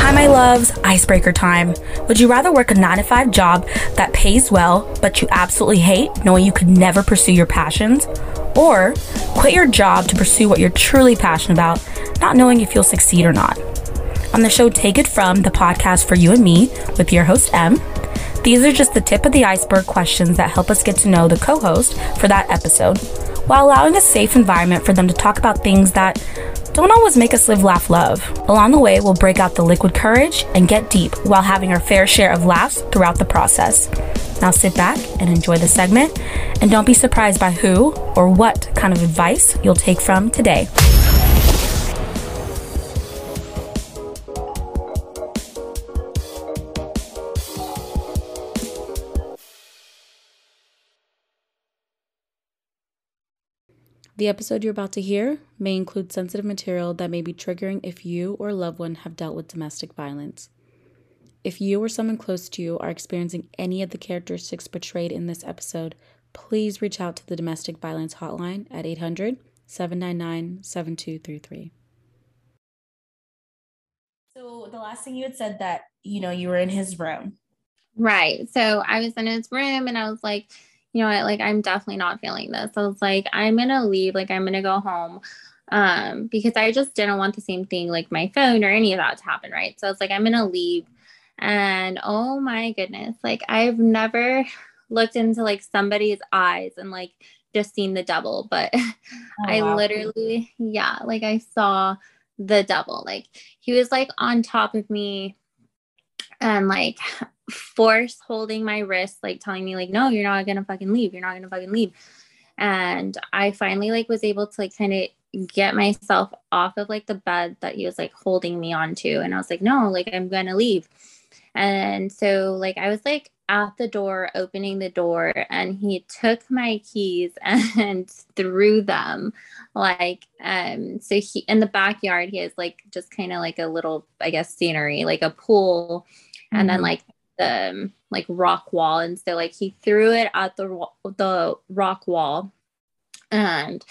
Hi, my loves. Icebreaker time. Would you rather work a 9 to 5 job that pays well, but you absolutely hate knowing you could never pursue your passions? Or quit your job to pursue what you're truly passionate about, not knowing if you'll succeed or not? On the show Take It From, the podcast for you and me, with your host, M, these are just the tip of the iceberg questions that help us get to know the co host for that episode, while allowing a safe environment for them to talk about things that don't always make us live, laugh, love. Along the way, we'll break out the liquid courage and get deep while having our fair share of laughs throughout the process. Now sit back and enjoy the segment, and don't be surprised by who or what kind of advice you'll take from today. The episode you're about to hear may include sensitive material that may be triggering if you or a loved one have dealt with domestic violence. If you or someone close to you are experiencing any of the characteristics portrayed in this episode, please reach out to the domestic violence hotline at 800 799 7233. So, the last thing you had said that, you know, you were in his room. Right. So, I was in his room and I was like, you know what, like I'm definitely not feeling this. I was like, I'm gonna leave, like I'm gonna go home. Um, because I just didn't want the same thing, like my phone or any of that to happen, right? So I was like, I'm gonna leave. And oh my goodness, like I've never looked into like somebody's eyes and like just seen the devil, but oh, I wow. literally, yeah, like I saw the devil. Like he was like on top of me and like force holding my wrist, like telling me, like, no, you're not gonna fucking leave. You're not gonna fucking leave. And I finally like was able to like kind of get myself off of like the bed that he was like holding me onto. And I was like, no, like I'm gonna leave. And so like I was like at the door, opening the door, and he took my keys and threw them. Like, um, so he in the backyard, he has like just kind of like a little, I guess, scenery, like a pool. Mm-hmm. And then mm-hmm. like the um, like rock wall and so like he threw it at the the rock wall and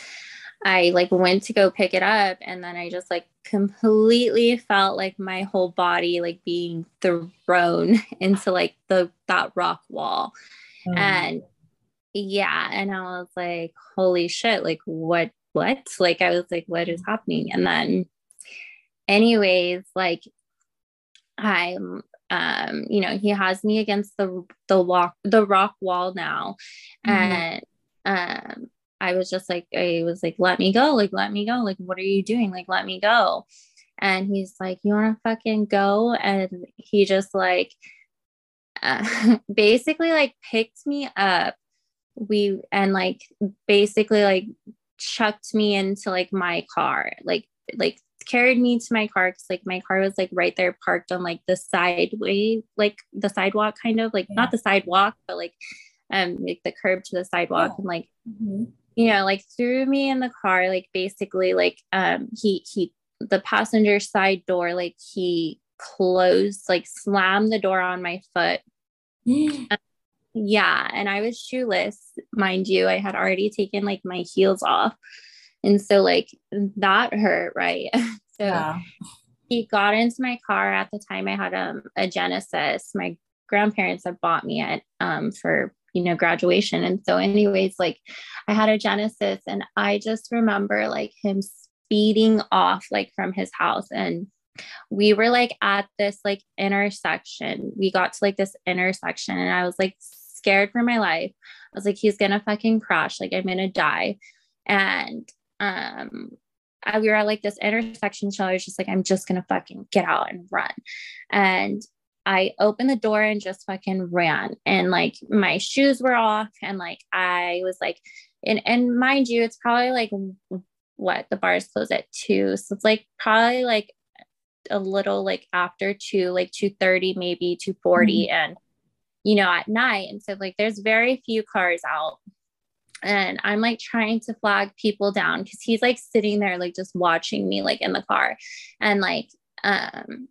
I like went to go pick it up and then I just like completely felt like my whole body like being thrown into like the that rock wall. Mm. And yeah, and I was like, holy shit, like what what? Like I was like, what is happening? And then anyways, like I'm um you know he has me against the the walk the rock wall now. Mm-hmm. and um i was just like i was like let me go like let me go like what are you doing? Like let me go. And he's like you want to fucking go? And he just like uh, basically like picked me up. We and like basically like chucked me into like my car like like carried me to my car because like my car was like right there parked on like the sideway, like the sidewalk kind of like yeah. not the sidewalk, but like um like the curb to the sidewalk yeah. and like mm-hmm. you know like threw me in the car like basically like um he he the passenger side door like he closed like slammed the door on my foot um, yeah and i was shoeless mind you i had already taken like my heels off and so like that hurt, right? so yeah. he got into my car at the time I had um, a Genesis. My grandparents had bought me it um, for you know graduation and so anyways like i had a genesis and i just remember like him speeding off like from his house and we were like at this like intersection we got to like this intersection and i was like scared for my life i was like he's gonna fucking crash like i'm gonna die and um I, we were at like this intersection so I was just like, I'm just gonna fucking get out and run. And I opened the door and just fucking ran. And like my shoes were off. And like I was like, and and mind you, it's probably like what the bars close at two. So it's like probably like a little like after two, like 2:30, maybe 240. Mm-hmm. And you know, at night. And so like there's very few cars out and I'm like trying to flag people down because he's like sitting there, like just watching me, like in the car. And like, um,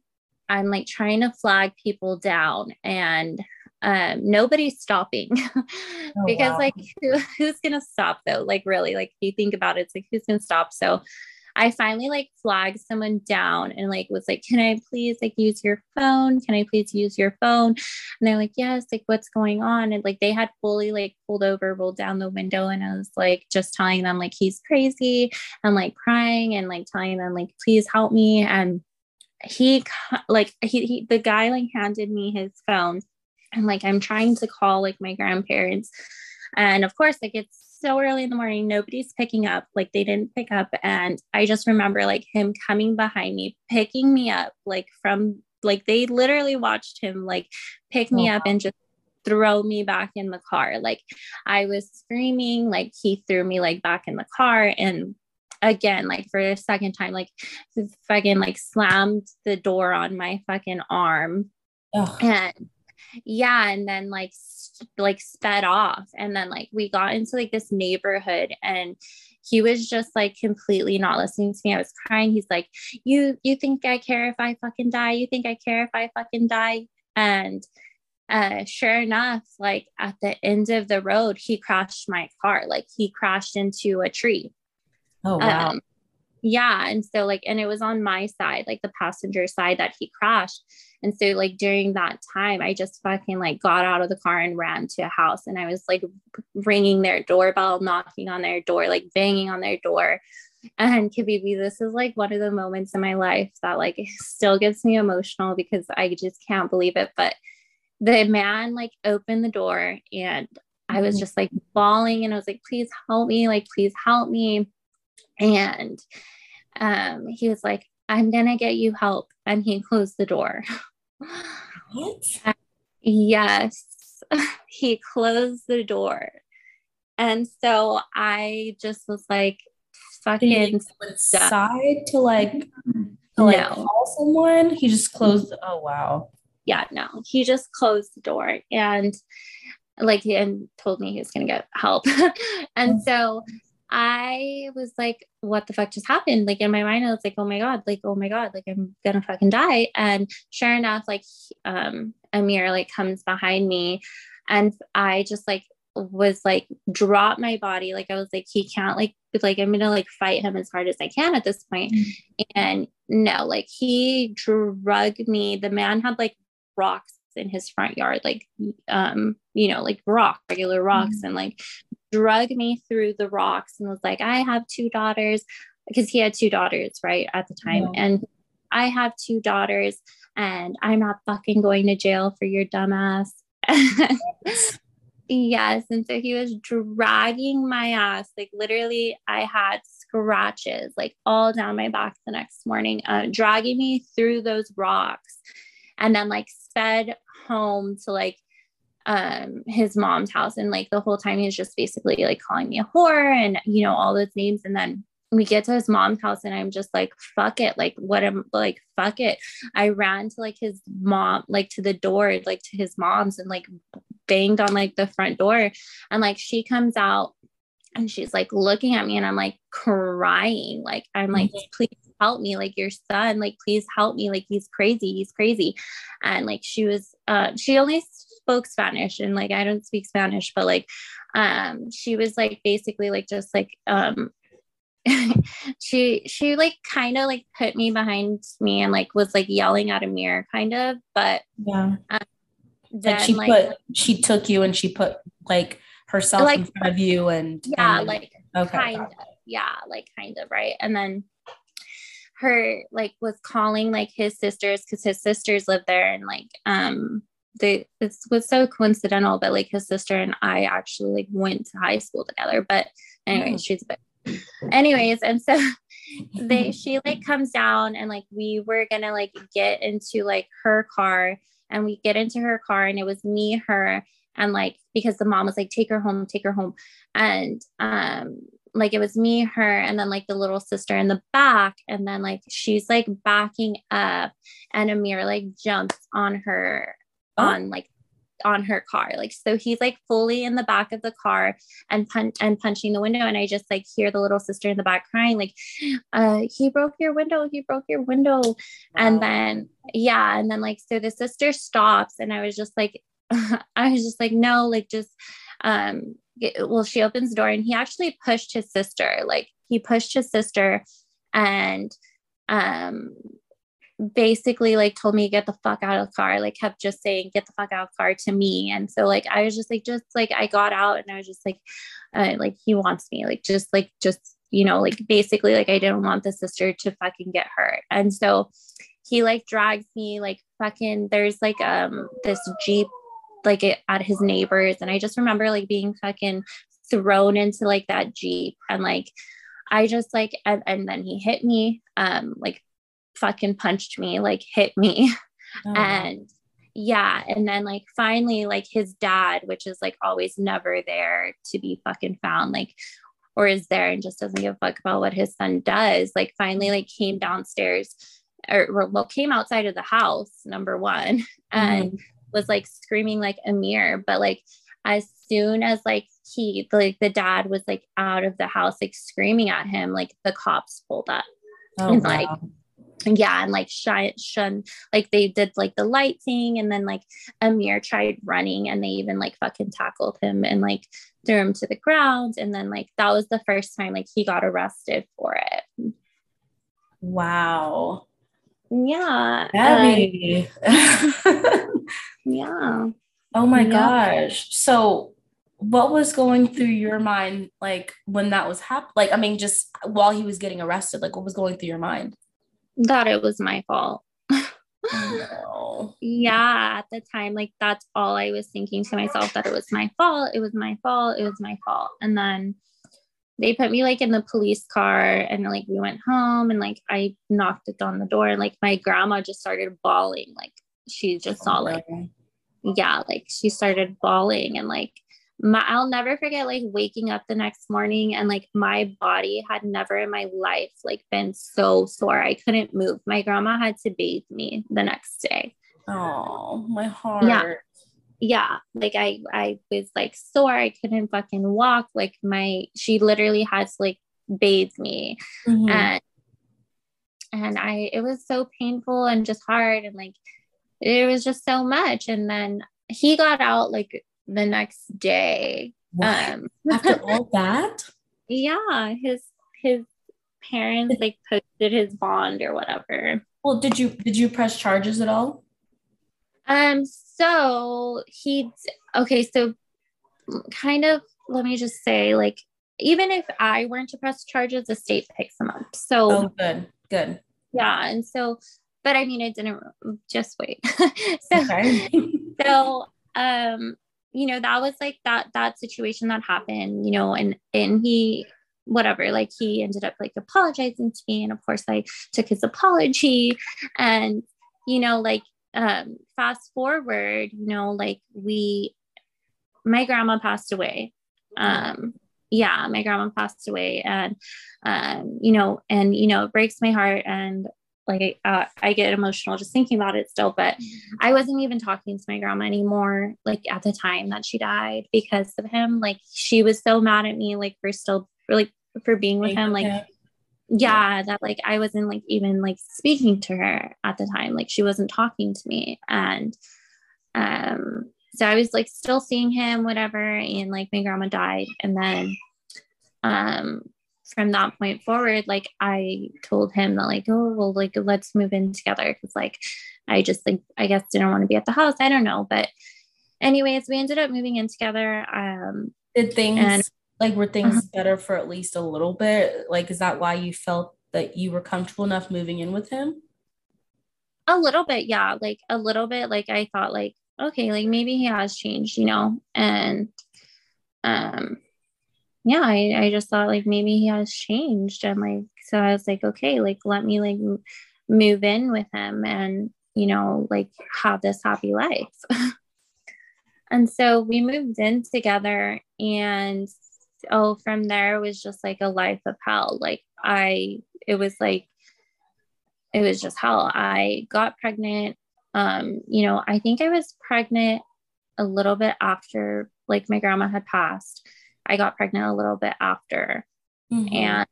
I'm like trying to flag people down and um, nobody's stopping oh, because wow. like who, who's gonna stop though? Like really, like if you think about it, it's like who's gonna stop? So I finally like flagged someone down and like was like, Can I please like use your phone? Can I please use your phone? And they're like, Yes, like what's going on? And like they had fully like pulled over, rolled down the window, and I was like just telling them like he's crazy and like crying and like telling them like please help me. And he like he, he the guy like handed me his phone and like I'm trying to call like my grandparents. And of course, like it's so early in the morning, nobody's picking up. Like they didn't pick up. And I just remember like him coming behind me, picking me up, like from like they literally watched him like pick me oh, up and just throw me back in the car. Like I was screaming, like he threw me like back in the car and again like for a second time like fucking like slammed the door on my fucking arm Ugh. and yeah and then like like sped off and then like we got into like this neighborhood and he was just like completely not listening to me. I was crying. He's like you you think i care if i fucking die? You think i care if i fucking die? And uh sure enough like at the end of the road he crashed my car. Like he crashed into a tree. Oh wow. um, yeah and so like and it was on my side like the passenger side that he crashed and so like during that time i just fucking like got out of the car and ran to a house and i was like ringing their doorbell knocking on their door like banging on their door and Kibibi, this is like one of the moments in my life that like still gets me emotional because I just can't believe it. But the man like opened the door and I was mm-hmm. just like bawling and I was like, please help me, like, please help me. And um, he was like, I'm gonna get you help. And he closed the door. What? yes. he closed the door. And so I just was like fucking side to like to like no. call someone. He just closed oh wow. Yeah, no. He just closed the door and like and told me he was gonna get help. and so I was like, what the fuck just happened? Like in my mind, I was like, oh my God, like, oh my God, like I'm gonna fucking die. And sure enough, like um Amir like comes behind me and I just like was like drop my body. Like I was like, he can't like like I'm gonna like fight him as hard as I can at this point. Mm-hmm. And no, like he drug me. The man had like rocks in his front yard, like um, you know, like rock, regular rocks, mm-hmm. and like drug me through the rocks and was like, I have two daughters because he had two daughters, right, at the time. Yeah. And I have two daughters and I'm not fucking going to jail for your dumbass. yes. And so he was dragging my ass. Like literally, I had scratches like all down my back the next morning, uh, dragging me through those rocks and then like sped home to like um his mom's house and like the whole time he's just basically like calling me a whore and you know all those names and then we get to his mom's house and I'm just like, fuck it. Like, what am like, fuck it. I ran to like his mom, like to the door, like to his mom's and like banged on like the front door. And like she comes out and she's like looking at me and I'm like crying. Like, I'm like, mm-hmm. please help me. Like, your son, like, please help me. Like, he's crazy. He's crazy. And like, she was, uh, she only spoke Spanish and like I don't speak Spanish, but like um she was like basically like just like um she she like kind of like put me behind me and like was like yelling at Amir kind of but yeah. um, then, like she like, put she took you and she put like herself like, in front of you and yeah and, like okay kind of yeah like kind of right? And then her like was calling like his sisters because his sisters live there and like um they it was so coincidental that like his sister and I actually like went to high school together. But anyways, she's a bit anyways, and so they she like comes down and like we were gonna like get into like her car and we get into her car and it was me, her, and like because the mom was like, take her home, take her home. And um like it was me, her, and then like the little sister in the back. And then like she's like backing up and Amir like jumps on her. On like on her car. Like so he's like fully in the back of the car and punch and punching the window. And I just like hear the little sister in the back crying, like, uh, he broke your window, he broke your window. Wow. And then yeah, and then like so the sister stops and I was just like, I was just like, no, like just um well, she opens the door and he actually pushed his sister, like he pushed his sister and um basically like told me get the fuck out of the car like kept just saying get the fuck out of the car to me. And so like i was just like just like i got out and i was just like uh, like he wants me like just like just you know like basically like i didn't want the sister to fucking get hurt. And so he like drags me like fucking there's like um this jeep like at his neighbors. And i just remember like being fucking thrown into like that jeep. And like i just like and, and then he hit me um like fucking punched me, like hit me. Oh. And yeah. And then like finally, like his dad, which is like always never there to be fucking found, like, or is there and just doesn't give a fuck about what his son does, like finally like came downstairs or well came outside of the house, number one, and mm. was like screaming like Amir. But like as soon as like he like the dad was like out of the house, like screaming at him, like the cops pulled up. Oh, and wow. like yeah and like shun, shun like they did like the light thing and then like amir tried running and they even like fucking tackled him and like threw him to the ground and then like that was the first time like he got arrested for it. Wow. Yeah heavy. yeah. Oh my yeah. gosh. So what was going through your mind like when that was happening like i mean just while he was getting arrested like what was going through your mind that it was my fault. no. Yeah, at the time, like that's all I was thinking to myself that it was my fault. It was my fault. It was my fault. And then they put me like in the police car and like we went home and like I knocked it on the door and like my grandma just started bawling. Like she just saw like, yeah, like she started bawling and like my I'll never forget like waking up the next morning and like my body had never in my life like been so sore. I couldn't move. My grandma had to bathe me the next day. Oh, my heart. Yeah. Yeah, like I I was like sore. I couldn't fucking walk. Like my she literally had to like bathe me. Mm-hmm. And and I it was so painful and just hard and like it was just so much and then he got out like the next day. Um, After all that? Yeah, his his parents like posted his bond or whatever. Well, did you did you press charges at all? Um, so he okay, so kind of let me just say, like, even if I weren't to press charges, the state picks them up. So oh, good, good. Yeah, and so, but I mean, I didn't just wait. so, okay. so, um, you know that was like that that situation that happened you know and and he whatever like he ended up like apologizing to me and of course i took his apology. And you know like um fast forward you know like we my grandma passed away. Um yeah my grandma passed away. And um you know and you know it breaks my heart. And like uh, I get emotional just thinking about it still. But I wasn't even talking to my grandma anymore, like at the time that she died because of him. Like she was so mad at me, like for still like for being with him, like yeah, that like I wasn't like even like speaking to her at the time. Like she wasn't talking to me, and um, so I was like still seeing him, whatever. And like my grandma died, and then um from that point forward, like I told him that, like, oh, well, like, let's move in together. Cause like, I just like, I guess didn't want to be at the house. I don't know. But, anyways, we ended up moving in together. Um, Did things and, like, were things uh-huh. better for at least a little bit? Like, is that why you felt that you were comfortable enough moving in with him? A little bit. Yeah. Like, a little bit. Like, I thought, like, okay, like maybe he has changed, you know? And, um, yeah, I, I just thought like maybe he has changed. And like, so I was like, okay, like let me like m- move in with him and, you know, like have this happy life. and so we moved in together and oh, from there was just like a life of hell. Like I, it was like, it was just hell. I got pregnant. Um, you know, I think I was pregnant a little bit after like my grandma had passed I got pregnant a little bit after. Mm-hmm. And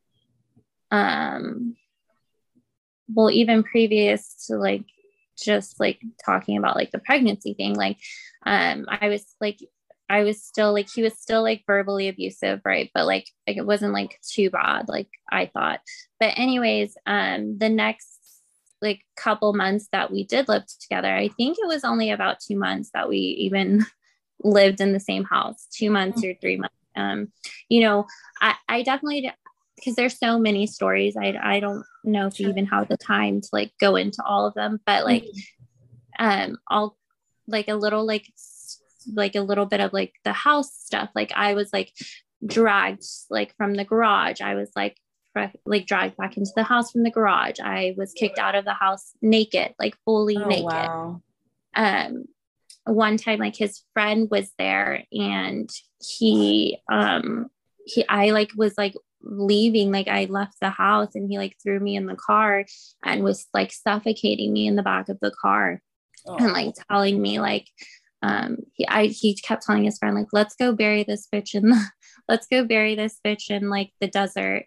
um well even previous to like just like talking about like the pregnancy thing like um I was like I was still like he was still like verbally abusive, right? But like like it wasn't like too bad, like I thought. But anyways, um the next like couple months that we did live together, I think it was only about two months that we even lived in the same house, two months or three months. Um, you know, I, I definitely because there's so many stories. I I don't know if you even have the time to like go into all of them, but like mm-hmm. um I'll like a little like like a little bit of like the house stuff. Like I was like dragged like from the garage. I was like like dragged back into the house from the garage. I was kicked out of the house naked, like fully oh, naked. Wow. Um one time like his friend was there and he um he I like was like leaving like I left the house and he like threw me in the car and was like suffocating me in the back of the car oh. and like telling me like um he I he kept telling his friend like let's go bury this bitch in the let's go bury this bitch in like the desert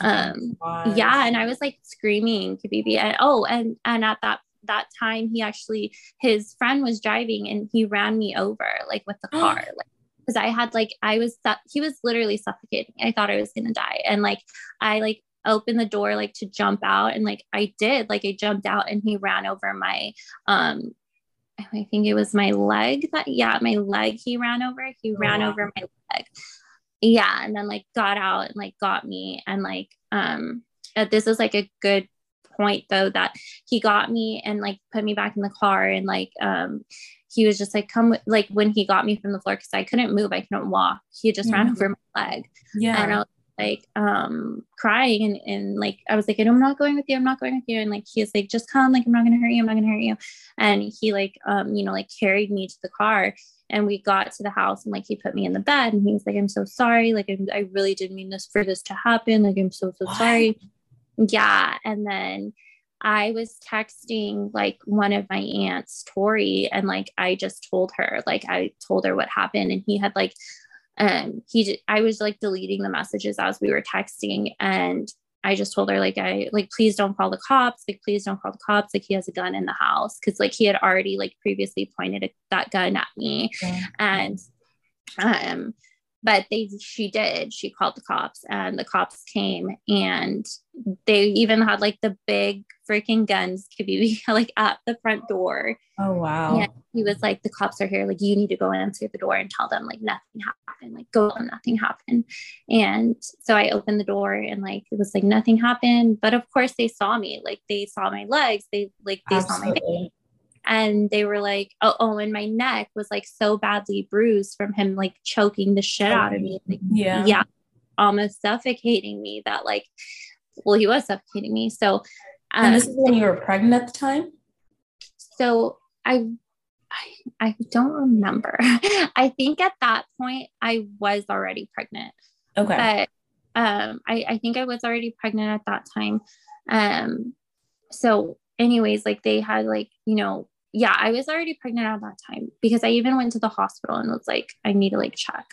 um oh, yeah and I was like screaming to BB and oh and and at that that time he actually his friend was driving and he ran me over like with the car like because I had like I was he was literally suffocating. I thought I was gonna die, and like I like opened the door like to jump out, and like I did, like I jumped out, and he ran over my um I think it was my leg that yeah my leg he ran over. He oh, ran wow. over my leg. Yeah, and then like got out and like got me and like um uh, this is like a good point though that he got me and like put me back in the car and like um he was just like come like when he got me from the floor because I couldn't move I couldn't walk. He just mm-hmm. ran over my leg. Yeah. And I was like um crying and, and like I was like I'm not going with you I'm not going with you. And like he was like just come like I'm not gonna hurt you I'm not gonna hurt you. And he like um you know like carried me to the car and we got to the house and like he put me in the bed and he was like I'm so sorry like I'm, I really didn't mean this for this to happen like I'm so so what? sorry yeah. And then I was texting like one of my aunts, Tori, and like I just told her, like I told her what happened, and he had like, um, he I was like deleting the messages as we were texting, and I just told her like I like please don't call the cops, like please don't call the cops, like he has a gun in the house because like he had already like previously pointed a, that gun at me, yeah. and um but they she did. She called the cops and the cops came and they even had like the big freaking guns could be like at the front door. Oh wow. And he was like the cops are here. Like you need to go answer the door and tell them like nothing happened. Like go nothing happened. And so i opened the door and like it was like nothing happened. But of course they saw me. Like they saw my legs. They like they Absolutely. saw my face and they were like oh, oh and my neck was like so badly bruised from him like choking the shit out of me like, yeah yeah almost suffocating me that like well he was suffocating me so um, and this is when you were pregnant at the time so i I, I don't remember. I think at that point I was already pregnant. Okay. But um I, I think I was already pregnant at that time. Um so anyways, like they had like, you know, yeah, I was already pregnant at that time because I even went to the hospital and was like, I need to like check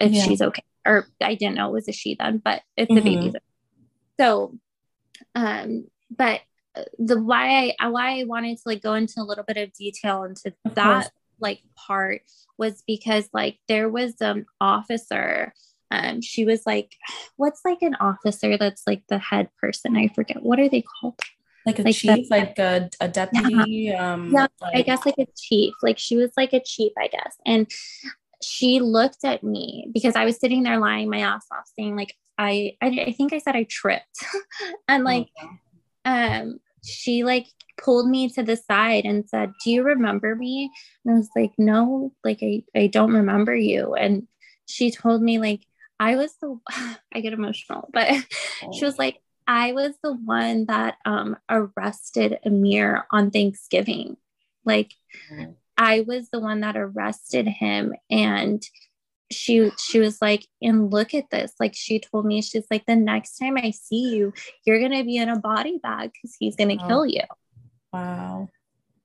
if yeah. she's okay. Or I didn't know it was a she then, but if the mm-hmm. baby's okay. so um, but the why I why I wanted to like go into a little bit of detail into of that course. like part was because like there was an officer um she was like what's like an officer that's like the head person i forget what are they called like a like chief, the, like a, a deputy. Yeah, um, yeah like, I guess like a chief. Like she was like a chief, I guess. And she looked at me because I was sitting there lying my ass off, saying like I I, I think I said I tripped, and like okay. um she like pulled me to the side and said, "Do you remember me?" And I was like, "No, like I I don't remember you." And she told me like I was the I get emotional, but she was like I was the one that um, arrested Amir on Thanksgiving. Like, mm-hmm. I was the one that arrested him, and she she was like, and look at this. Like, she told me, she's like, the next time I see you, you're gonna be in a body bag because he's gonna oh. kill you. Wow.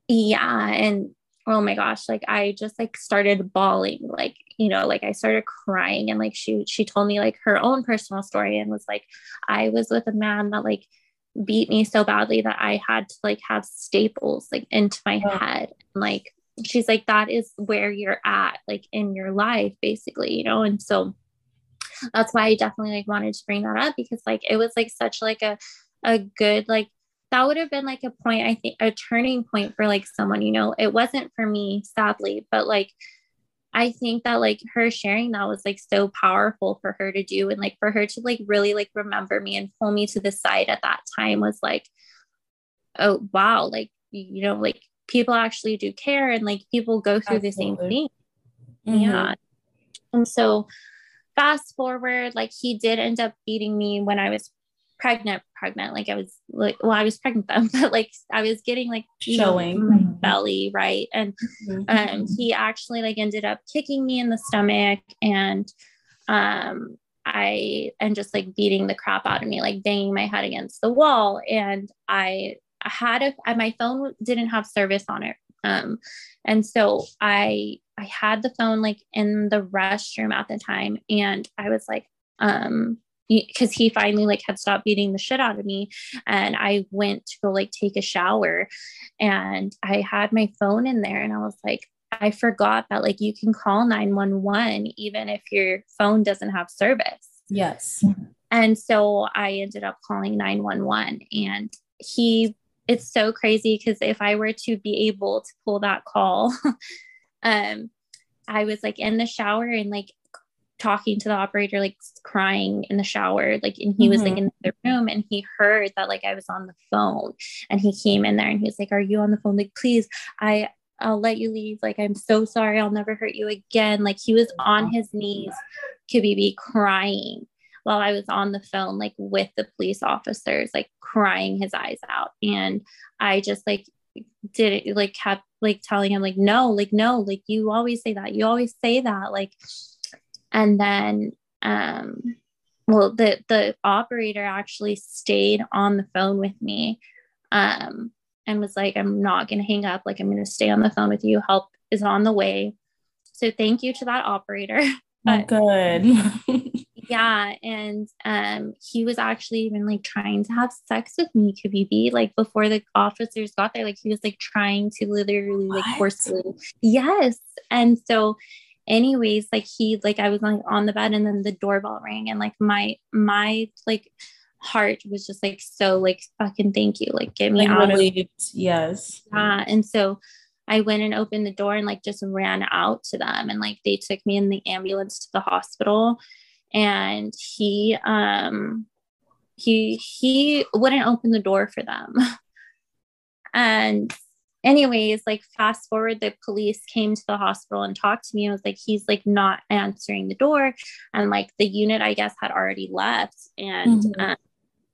Yeah, and oh my gosh like i just like started bawling like you know like i started crying and like she she told me like her own personal story and was like i was with a man that like beat me so badly that i had to like have staples like into my oh. head and like she's like that is where you're at like in your life basically you know and so that's why i definitely like wanted to bring that up because like it was like such like a a good like that would have been like a point i think a turning point for like someone you know it wasn't for me sadly but like i think that like her sharing that was like so powerful for her to do and like for her to like really like remember me and pull me to the side at that time was like oh wow like you know like people actually do care and like people go through Absolutely. the same thing mm-hmm. yeah and so fast forward like he did end up beating me when i was pregnant pregnant like i was like well i was pregnant then but like i was getting like showing. know, belly right? And mm-hmm. um he actually like ended up kicking me in the stomach and um i and just like beating the crap out of me like banging my head against the wall. And i had a my phone didn't have service on it. Um and so i i had the phone like in the restroom at the time. And i was like um because he finally like had stopped beating the shit out of me and i went to go like take a shower and i had my phone in there and i was like i forgot that like you can call 911 even if your phone doesn't have service. Yes. And so i ended up calling 911 and he it's so crazy because if I were to be able to pull that call, um, I was like in the shower and like talking to the operator, like crying in the shower, like, and he mm-hmm. was like mm-hmm. in the room and he heard that like I was on the phone and he came in there and he was like, Are you on the phone? Like, please, I, I'll let you leave. Like, I'm so sorry. I'll never hurt you again. Like, he was on his knees, Kibebe, crying while I was on the phone, like with the police officers, like crying his eyes out. And I just like did it, like kept like telling him, like, no, like, no, like you always say that. You always say that. Like, and then, um, well, the the operator actually stayed on the phone with me, um, and was like, I'm not gonna hang up. Like, I'm gonna stay on the phone with you. Help is on the way. So thank you to that operator. But, oh, good. yeah and um he was actually even like trying to have sex with me Kibebe like before the officers got there like he was like trying to literally like forcefully yes and so anyways like he like i was like on the bed and then the doorbell rang and like my my like heart was just like so like fucking thank you like get me like, out relieved. of yes yeah and so I went and opened the door and like just ran out to them and like they took me in the ambulance to the hospital and he um he he wouldn't open the door for them and anyways like fast forward the police came to the hospital and talked to me. And was like he's like not answering the door. And like the unit i guess had already left. And mm-hmm. um,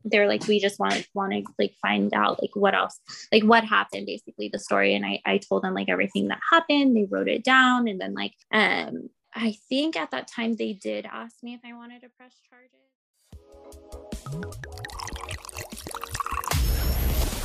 they're like we just want to want to like find out like what else like what happened basically the story. And I, I told them like everything that happened. They wrote it down. And then like um I think at that time they did ask me if I wanted to press charges.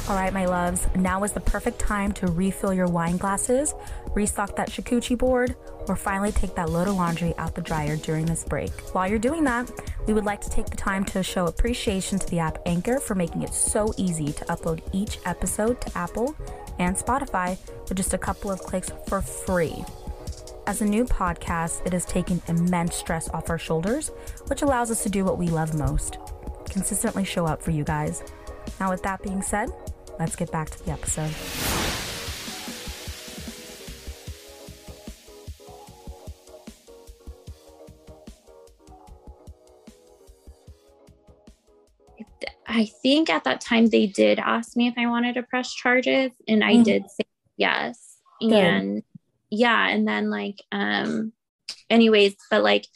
All right, my loves, now is the perfect time to refill your wine glasses, restock that charcuterie board, or finally take that load of laundry out the dryer during this break. While you're doing that, we would like to take the time to show appreciation to the app Anchor for making it so easy to upload each episode to Apple and Spotify with just a couple of clicks for free. As a new podcast, it has taken immense stress off our shoulders, which allows us to do what we love most consistently show up for you guys. Now, with that being said, let's get back to the episode. I think at that time they did ask me if I wanted to press charges, and I mm-hmm. did say yes. Good. And yeah and then like um anyways but like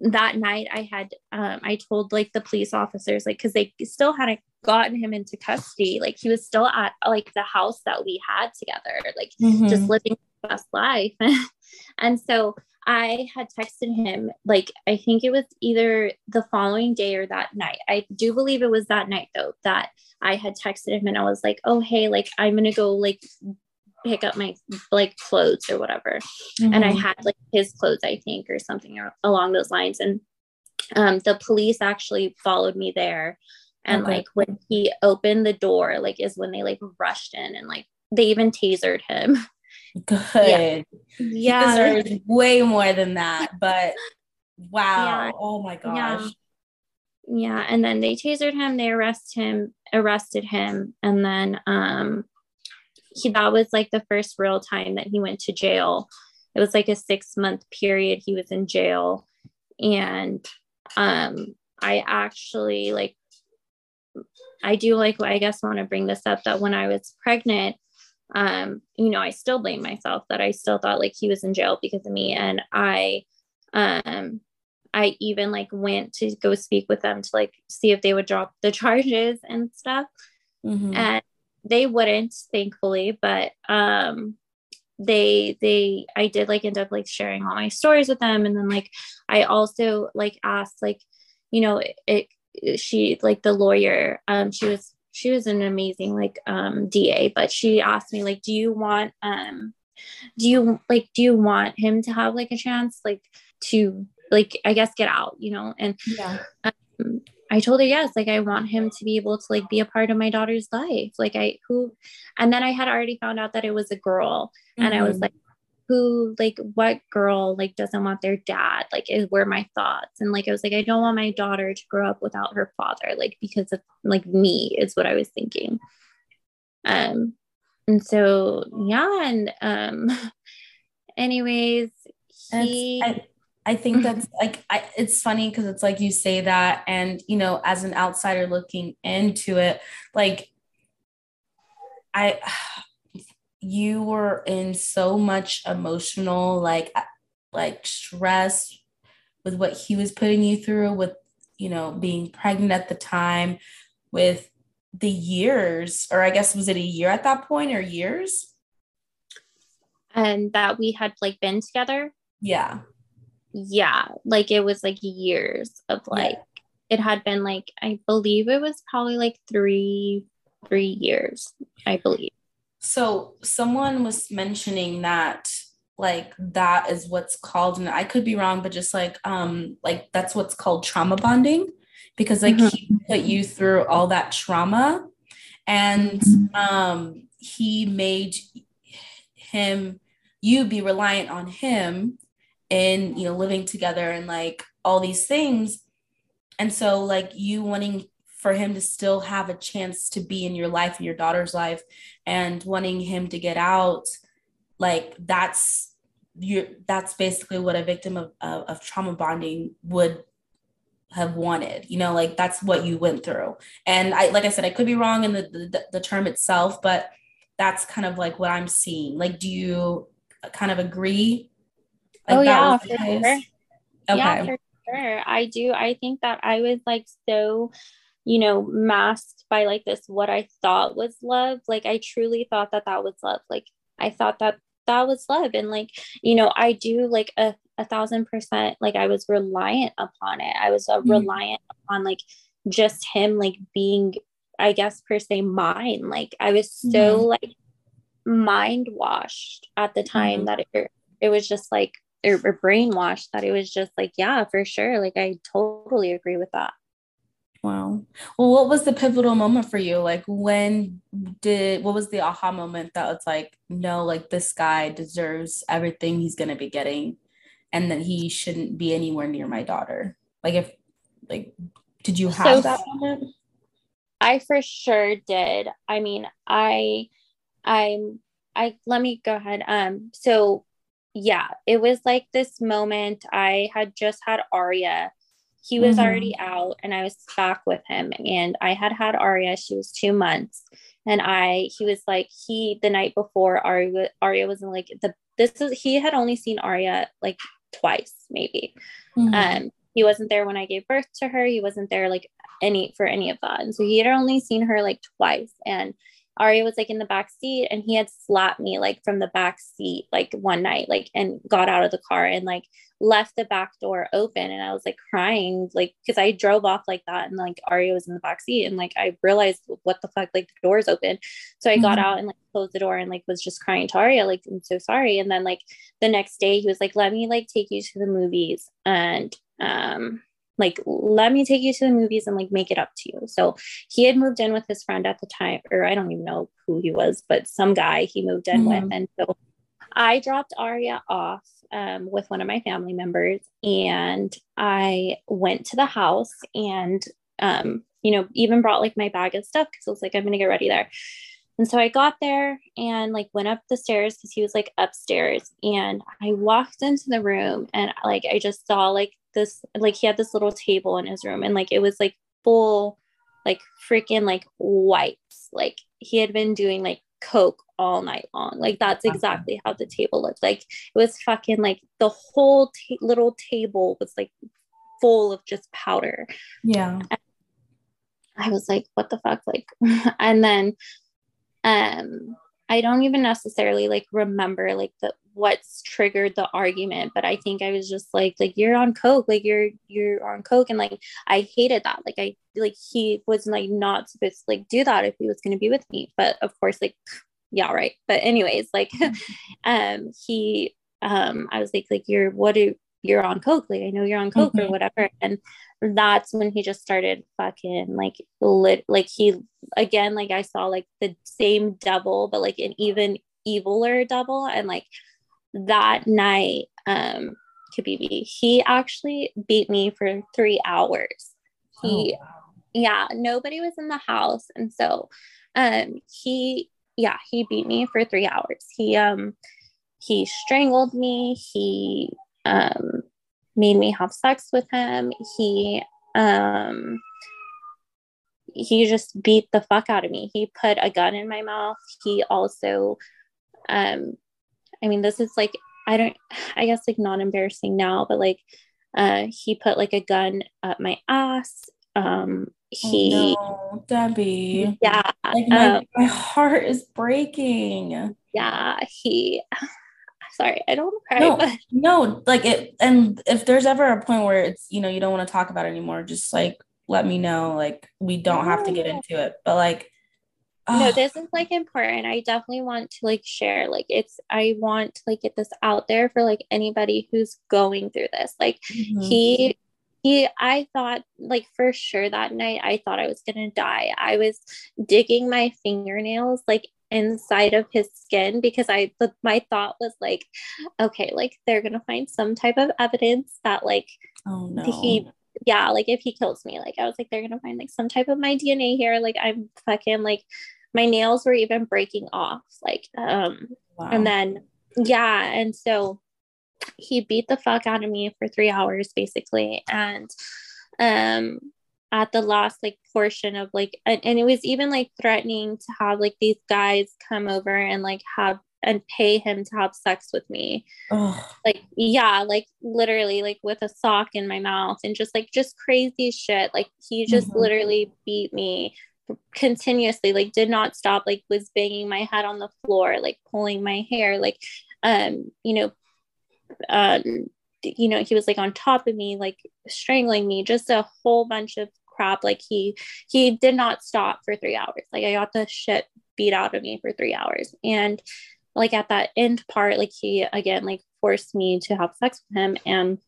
that night i had um i told like the police officers like because they still hadn't gotten him into custody. Like he was still at like the house that we had together like mm-hmm. just living the best life. And so i had texted him like i think it was either the following day or that night. I do believe it was that night though that i had texted him and i was like oh hey like i'm gonna go like pick up my like clothes or whatever. Mm-hmm. And I mm-hmm. had like his clothes, I think, or something along those lines. And um, the police actually followed me there. And okay. like when he opened the door, like is when they like rushed in and like they even tasered him. Good. Yeah. He deserves way more than that. But wow. Yeah. Oh my gosh. Yeah. yeah. And then they tasered him, they arrest him, arrested him, and then um he that was like the first real time that he went to jail. It was like a six month period he was in jail. And um I actually like I do like I guess want to bring this up that when I was pregnant, um, you know, I still blame myself that I still thought like he was in jail because of me. And I um I even like went to go speak with them to like see if they would drop the charges and stuff. Mm-hmm. And they wouldn't, thankfully, but um they they I did like end up like sharing all my stories with them. And then like I also like asked like, you know, it, it she like the lawyer, um, she was she was an amazing like um DA, but she asked me like, do you want um do you like do you want him to have like a chance like to like I guess get out, you know? And yeah. Um, I told her yes, like I want him to be able to like be a part of my daughter's life. Like I who and then I had already found out that it was a girl mm-hmm. and I was mm-hmm. like who like what girl like doesn't want their dad like is were my thoughts and like i was like i don't want my daughter to grow up without her father like because of like me is what i was thinking um and so yeah and um anyways he I, I think mm-hmm. that's like I, it's funny because it's like you say that and you know as an outsider looking into it like i you were in so much emotional like uh, like stress with what he was putting you through with you know being pregnant at the time with the years or i guess was it a year at that point or years? And that we had like been together? Yeah yeah like it was like years of like yeah. it had been like i believe it was probably like three three years i believe so someone was mentioning that like that is what's called and I could be wrong but just like um like that's what's called trauma bonding because like mm-hmm. he put you through all that trauma and um he made him you be reliant on him in you know living together and like all these things. And so like you wanting for him to still have a chance to be in your life and your daughter's life and wanting him to get out like that's you that's basically what a victim of, of, of trauma bonding would have wanted. You know like that's what you went through. And i like i said i could be wrong in the the, the term itself but that's kind of like what i'm seeing. Like do you kind of agree like oh yeah for sure. okay yeah for sure i do i think that i was like so you know, masked by like this what I thought was love. Like I truly thought that that was love. Like I thought that that was love. And like, you know, I do like a, a thousand percent, like I was reliant upon it. I was uh, mm-hmm. reliant upon like just him, like being, I guess, per se, mine. Like I was so mm-hmm. like mind washed at the time mm-hmm. that it, it was just like, or, or brainwashed that it was just like, yeah, for sure. Like I totally agree with that. Wow. Well, what was the pivotal moment for you? Like, when did, what was the aha moment that was like, no, like this guy deserves everything he's going to be getting and that he shouldn't be anywhere near my daughter? Like, if, like, did you have so, that moment? I for sure did. I mean, I, I'm, I, let me go ahead. Um, so yeah, it was like this moment. I had just had Aria he was mm-hmm. already out and I was back with him and I had had Aria she was 2 months and I he was like he the night before Aria Aria was in like the this is he had only seen Aria like twice maybe mm-hmm. um he wasn't there when I gave birth to her he wasn't there like any for any of that and so he had only seen her like twice and Aria was like in the back seat and he had slapped me like from the back seat like one night, like and got out of the car and like left the back door open. And I was like crying, like because I drove off like that and like Aria was in the back seat and like I realized what the fuck, like the door's open. So I mm-hmm. got out and like closed the door and like was just crying to Aria, like I'm so sorry. And then like the next day he was like, let me like take you to the movies and um like let me take you to the movies and like make it up to you so he had moved in with his friend at the time or i don't even know who he was but some guy he moved in mm-hmm. with and so I dropped Aria off um, with one of my family members and I went to the house and, um, you know, even brought like my bag of stuff because I was like, I'm going to get ready there. And so I got there and like went up the stairs because he was like upstairs. And I walked into the room and like I just saw like this, like he had this little table in his room and like it was like full, like freaking like wipes. Like he had been doing like coke all night long. Like that's exactly how the table looked. Like it was fucking like the whole t- little table was like full of just powder. Yeah. And I was like, what the fuck? Like, and then um I don't even necessarily like remember like the what's triggered the argument, but I think I was just like, like you're on coke, like you're you're on coke, and like I hated that. Like I like he was like not supposed to like do that if he was going to be with me, but of course, like yeah, right. But anyways, like um he um I was like like you're what do you're on coke like i know you're on coke mm-hmm. or whatever and that's when he just started fucking like lit like he again like i saw like the same devil but like an even eviler devil and like that night um Kabibi, he actually beat me for three hours. He oh, wow. yeah nobody was in the house and so um he yeah he beat me for three hours. He um he strangled me. He um, made me have sex with him. He um, he just beat the fuck out of me. He put a gun in my mouth. He also, um, I mean, this is like I don't, I guess like not embarrassing now, but like, uh, he put like a gun up my ass. Um, he, oh, no, Debbie, yeah, like my, um, my heart is breaking. Yeah, he, sorry, I don't want to cry. No, but... no, like it. And if there's ever a point where it's, you know, you don't want to talk about it anymore, just like let me know. Like we don't have to get into it, but like, oh. no, this is like important. I definitely want to like share. Like it's, I want to like get this out there for like anybody who's going through this. Like mm-hmm. he he i thought like for sure that night i thought i was gonna die i was digging my fingernails like inside of his skin because I the, my thought was like, okay, like they're gonna find some type of evidence that like oh no he yeah, like if he kills me, like I was like, they're gonna find like some type of my DNA here. Like I'm fucking like my nails were even breaking off. Like um wow. and then yeah, and so he beat the fuck out of me for three hours basically. And um at the last like portion of like and, and it was even like threatening to have like these guys come over and like have and pay him to have sex with me. Like, yeah, like literally, like with a sock in my mouth and just like just crazy shit. Like, he just mm-hmm. literally beat me continuously, like, did not stop, like, was banging my head on the floor, like, pulling my hair, like, um, you know, um, you know, he was like on top of me, like strangling me, just a whole bunch of crap. Like he he did not stop for three hours. Like I got the shit beat out of me for three hours. And like at that end part, like he again like forced me to have sex with him. And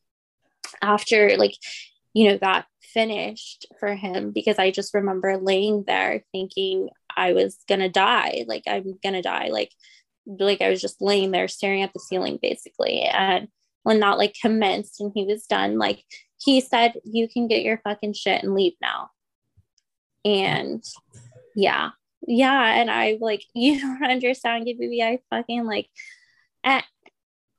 after like, you know, that finished for him because I just remember laying there thinking I was gonna die. Like I'm gonna die. Like like I was just laying there staring at the ceiling basically. And when that like commenced and he was done, like he said, You can get your fucking shit and leave now. And yeah, yeah. And I like, you don't understand, baby. I fucking like, at,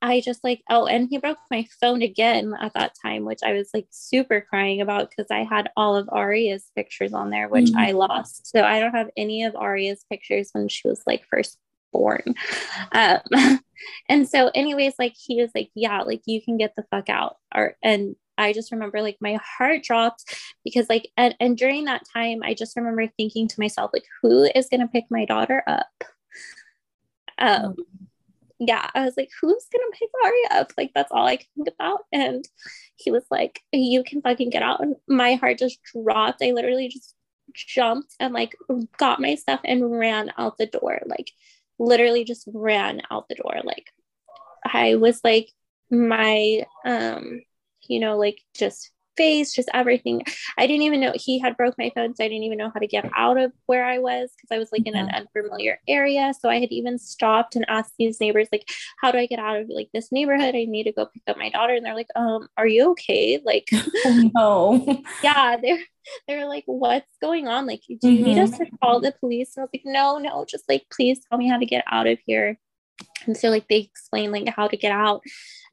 I just like, oh, and he broke my phone again at that time, which I was like super crying about because I had all of Aria's pictures on there, which mm-hmm. I lost. So I don't have any of Aria's pictures when she was like first born. Um, and so, anyways, like he was like, yeah, like you can get the fuck out. Or and I just remember like my heart dropped because like and, and during that time I just remember thinking to myself like who is gonna pick my daughter up? Um yeah, I was like, who's gonna pick Aria up? Like that's all I can think about. And he was like, you can fucking get out. And my heart just dropped. I literally just jumped and like got my stuff and ran out the door. Like literally just ran out the door. Like I was like my um you know, like just face, just everything. I didn't even know he had broke my phone, so I didn't even know how to get out of where I was because I was like in an unfamiliar area. So I had even stopped and asked these neighbors, like, how do I get out of like this neighborhood? I need to go pick up my daughter. And they're like, um, are you okay? Like, oh, no. yeah, they're they're like, what's going on? Like, do you mm-hmm. need us to call the police? And I was like, no, no, just like please tell me how to get out of here. And so like they explained like how to get out.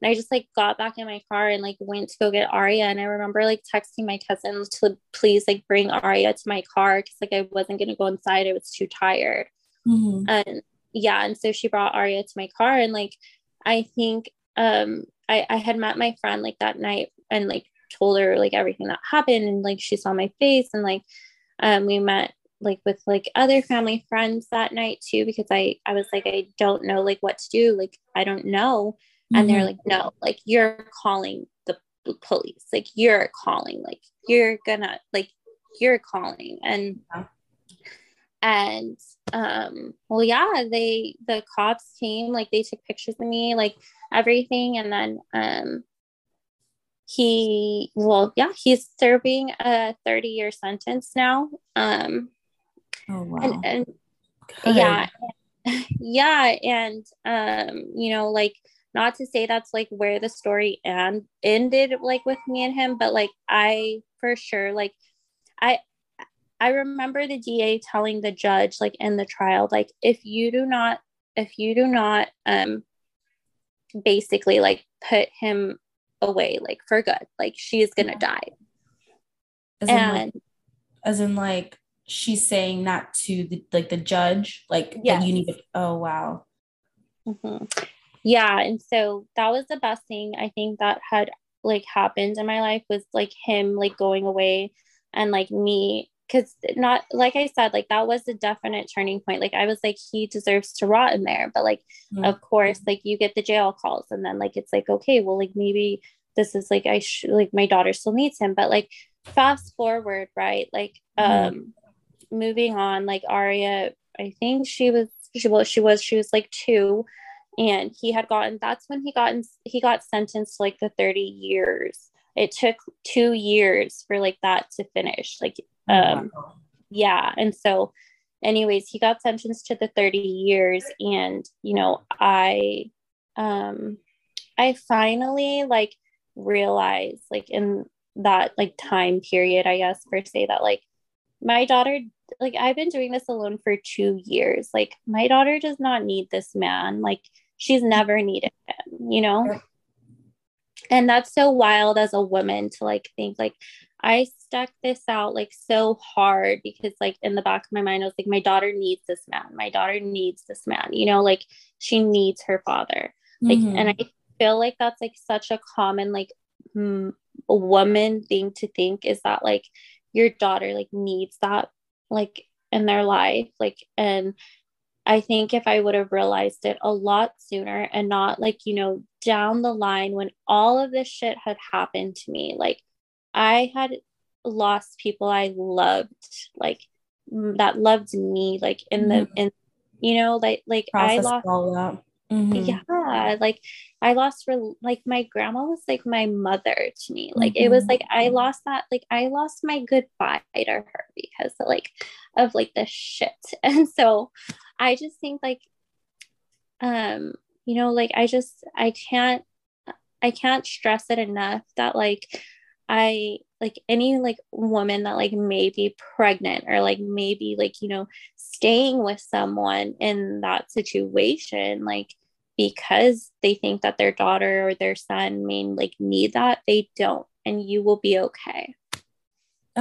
And I just like got back in my car and like went to go get Aria. And I remember like texting my cousins to please like bring Aria to my car because like I wasn't gonna go inside. I was too tired. Mm-hmm. And yeah, and so she brought Aria to my car. And like I think um I, I had met my friend like that night and like told her like everything that happened and like she saw my face and like um we met like with like other family friends that night too because I I was like I don't know like what to do like I don't know and mm-hmm. they're like no like you're calling the police like you're calling like you're gonna like you're calling and yeah. and um well yeah they the cops came like they took pictures of me like everything and then um he well yeah he's serving a 30 year sentence now um Oh wow. And, and yeah. Yeah. And um, you know, like not to say that's like where the story and ended like with me and him, but like I for sure like I I remember the DA telling the judge like in the trial, like if you do not if you do not um basically like put him away like for good, like she is gonna yeah. die. As and in, like, as in like she's saying that to the like the judge like yeah you need to oh wow mm-hmm. yeah and so that was the best thing i think that had like happened in my life was like him like going away and like me because not like i said like that was a definite turning point like i was like he deserves to rot in there but like mm-hmm. of course like you get the jail calls and then like it's like okay well like maybe this is like i should like my daughter still needs him but like fast forward right like mm-hmm. Moving on, like Aria, I think she was she well, she was she was like two, and he had gotten that's when he got he got sentenced to like the 30 years. It took two years for like that to finish. Like oh, um yeah. And so anyways, he got sentenced to the 30 years and you know, I um I finally like realized like in that like time period, I guess per se that like my daughter like I've been doing this alone for two years. Like my daughter does not need this man. Like she's never needed him, you know? And that's so wild as a woman to like think like I stuck this out like so hard because like in the back of my mind I was like my daughter needs this man. My daughter needs this man, you know, like she needs her father. Like mm-hmm. and I feel like that's like such a common like a woman thing to think is that like your daughter like needs that like in their life like and i think if i would have realized it a lot sooner and not like you know down the line when all of this shit had happened to me like i had lost people i loved like that loved me like in the mm-hmm. in you know like like Process i lost Mm-hmm. Yeah, like I lost for like my grandma was like my mother to me. Like mm-hmm. it was mm-hmm. like I lost that like I lost my goodbye to her because of, like of like the shit. And so I just think like um you know like I just I can't I can't stress it enough that like I like any like woman that like may be pregnant or like maybe like you know staying with someone in that situation like because they think that their daughter or their son may like need that they don't and you will be okay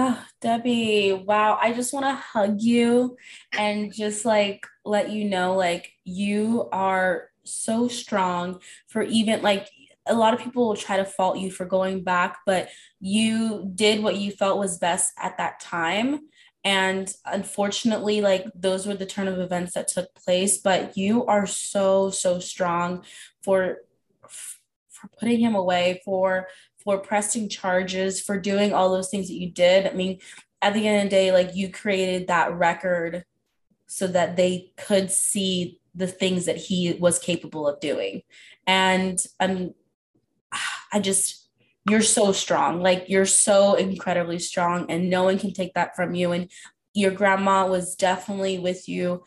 Oh, Debbie, wow. I just want to hug you and just like let you know, like, you are so strong for even like a lot of people will try to fault you for going back, but you did what you felt was best at that time. And unfortunately, like those were the turn of events that took place, but you are so, so strong for for putting him away, for for pressing charges, for doing all those things that you did. I mean, at the end of the day, like you created that record so that they could see the things that he was capable of doing. And um, I just you're so strong. Like you're so incredibly strong, and no one can take that from you. And your grandma was definitely with you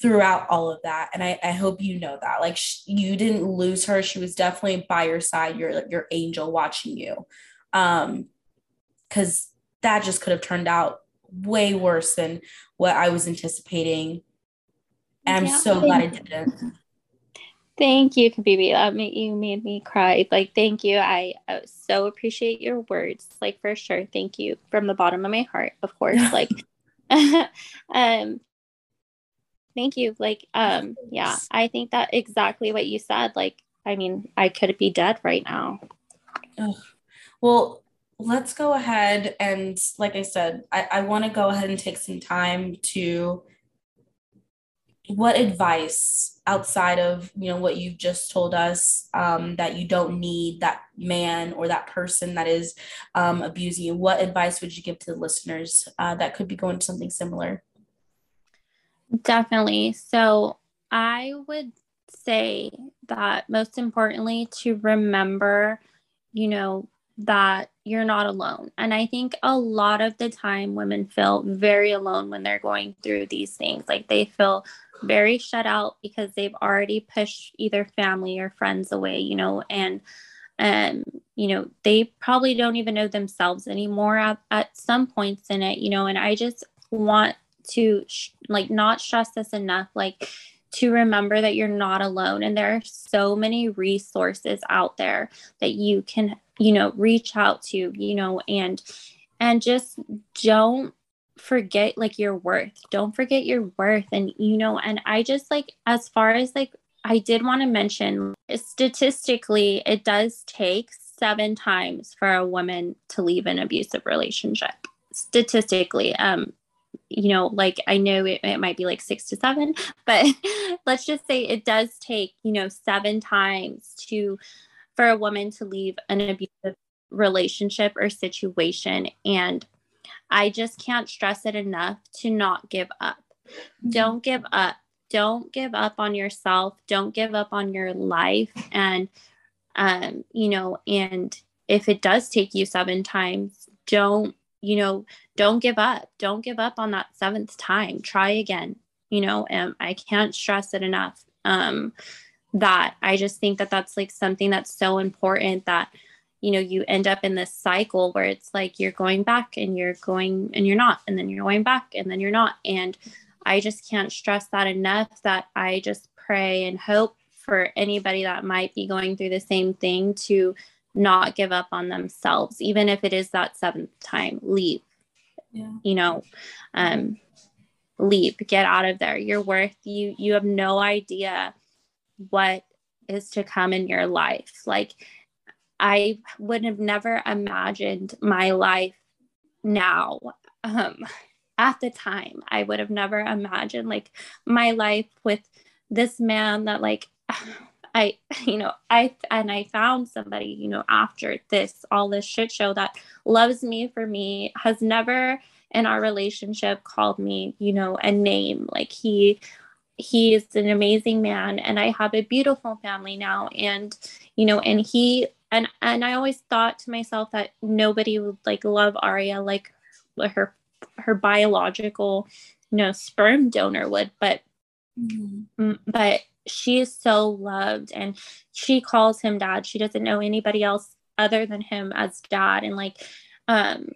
throughout all of that. And i, I hope you know that. Like sh- you didn't lose her. She was definitely by your side your your angel watching you. Um because that just could have turned out way worse than what i was anticipating. And i'm yeah, so glad i didn't Thank you, Kabibi. That made you made me cry. Like, thank you. I, I so appreciate your words. Like, for sure. Thank you from the bottom of my heart, of course. like, um, thank you. Like, um, yeah, I think that exactly what you said. Like, I mean, I could be dead right now. Well, let's go ahead and, like I said, I, I want to go ahead and take some time to what advice outside of you know what you've just told us um, that you don't need that man or that person that is um, abusing you what advice would you give to the listeners uh, that could be going to something similar definitely so i would say that most importantly to remember you know that you're not alone. And I think a lot of the time women feel very alone when they're going through these things. Like they feel very shut out because they've already pushed either family or friends away, you know, and um, you know, they probably don't even know themselves anymore at, at some points in it, you know, and I just want to sh- like not stress this enough like to remember that you're not alone and there are so many resources out there that you can you know reach out to you know and and just don't forget like your worth. Don't forget your worth. And you know and i just like as far as like i did want to mention statistically it does take seven times for a woman to leave an abusive relationship. Statistically um you know like i know it, it might be like six to seven but let's just say it does take you know seven times to for a woman to leave an abusive relationship or situation. And I just can't stress it enough to not give up. Mm-hmm. Don't give up. Don't give up on yourself. Don't give up on your life. And, um, you know, and if it does take you seven times, don't, you know, don't give up. Don't give up on that seventh time. Try again, you know, and I can't stress it enough. Um, that I just think that that's like something that's so important that you know you end up in this cycle where it's like you're going back and you're going and you're not and then you're going back and then you're not. And I just can't stress that enough that I just pray and hope for anybody that might be going through the same thing to not give up on themselves even if it is that seventh time. Leave yeah. you know um leave get out of there. You're worth you you have no idea what is to come in your life. Like, I would have never imagined my life now. Um, at the time, I would have never imagined like my life with this man that, like, I, you know, I, and I found somebody, you know, after this, all this shit show that loves me for me, has never in our relationship called me, you know, a name. Like, he he is an amazing man and i have a beautiful family now and you know and he and and i always thought to myself that nobody would like love aria like her her biological you know sperm donor would but mm-hmm. but she is so loved and she calls him dad she doesn't know anybody else other than him as dad and like um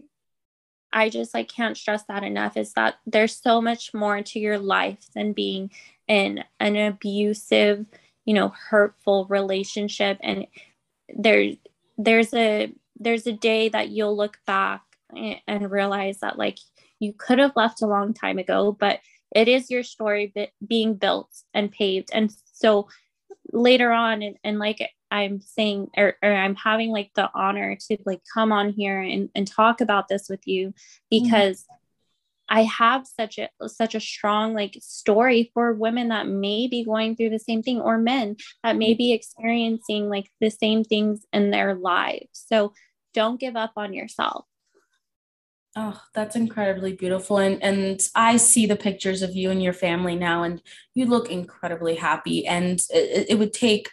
I just like can't stress that enough is that there's so much more to your life than being in an abusive, you know, hurtful relationship. And there there's a there's a day that you'll look back and realize that like you could have left a long time ago, but it is your story being built and paved. And so later on and, and like I'm saying or, or, I'm having like the honor to like come on here and, and talk about this with you mm-hmm. because mm-hmm. I have such a such a strong like story for women that may be going through the same thing or men that may be experiencing like the same things in their lives. So don't give up on yourself. Oh, that's incredibly beautiful. And and I see the pictures of you and your family now, and you look incredibly happy. And it, it would take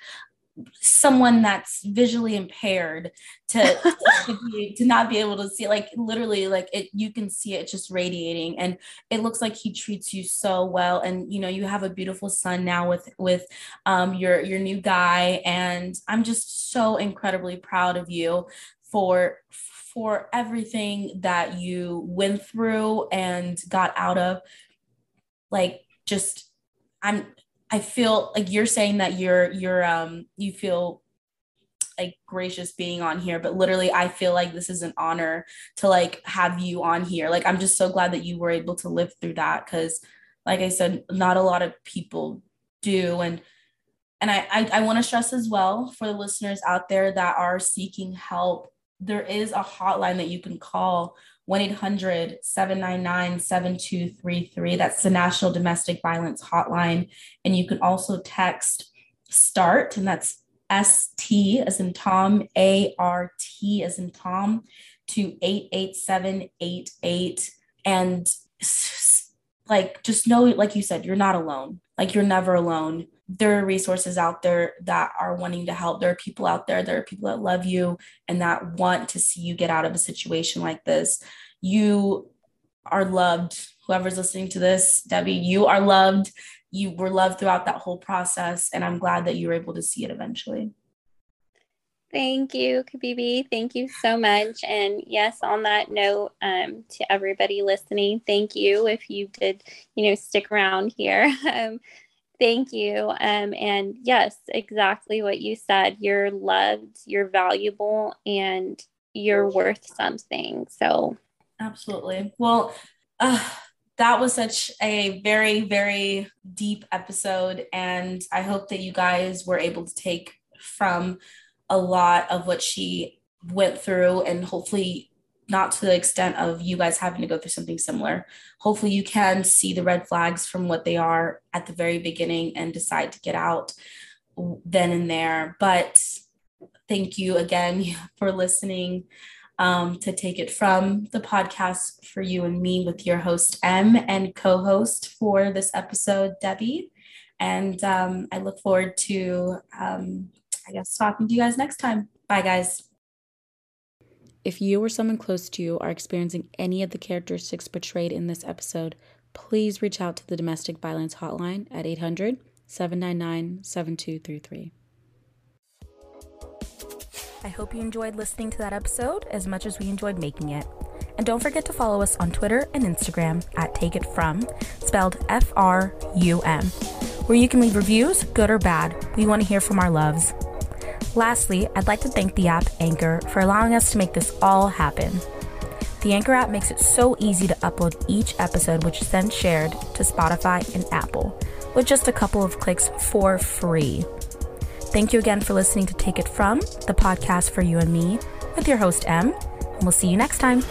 someone that's visually impaired to to, be, to, not be able to see like literally like it you can see it just radiating and it looks like he treats you so well and you know you have a beautiful son now with with um your your new guy and i'm just so incredibly proud of you for for everything that you went through and got out of. Like just i'm I feel like you're saying that you're you're um you feel like gracious being on here but literally i feel like this is an honor to like have you on here. Like i'm just so glad that you were able to live through that because like i said not a lot of people do and and i i, I want to stress as well for the listeners out there that are seeking help there is a hotline that you can call 1 800 799 7233. That's the National Domestic Violence Hotline. And you can also text START, and that's S T as in Tom, A R T as in Tom, to 88788. And like, just know, like you said, you're not alone. Like, you're never alone there are resources out there that are wanting to help. There are people out there, there are people that love you and that want to see you get out of a situation like this. You are loved. Whoever's listening to this, Debbie, you are loved. You were loved throughout that whole process. And I'm glad that you were able to see it eventually. Thank you, Kabibi. Thank you so much. And yes, on that note, um, to everybody listening, thank you if you did, you know, stick around here. Um, Thank you. Um, and yes, exactly what you said. You're loved, you're valuable, and you're worth something. So, absolutely. Well, uh, that was such a very, very deep episode. And I hope that you guys were able to take from a lot of what she went through and hopefully not to the extent of you guys having to go through something similar. Hopefully, you can see the red flags from what they are at the very beginning and decide to get out then and there. But thank you again for listening um, to take it from the podcast for you and me with your host, M, and co host for this episode, Debbie. And um, I look forward to, um, I guess, talking to you guys next time. Bye, guys. If you or someone close to you are experiencing any of the characteristics portrayed in this episode, please reach out to the Domestic Violence Hotline at 800 799 7233. I hope you enjoyed listening to that episode as much as we enjoyed making it. And don't forget to follow us on Twitter and Instagram at Take It From, spelled F R U M, where you can leave reviews, good or bad. We want to hear from our loves. Lastly, I'd like to thank the app Anchor for allowing us to make this all happen. The Anchor app makes it so easy to upload each episode, which is then shared to Spotify and Apple with just a couple of clicks for free. Thank you again for listening to Take It From, the podcast for you and me, with your host, M, and we'll see you next time.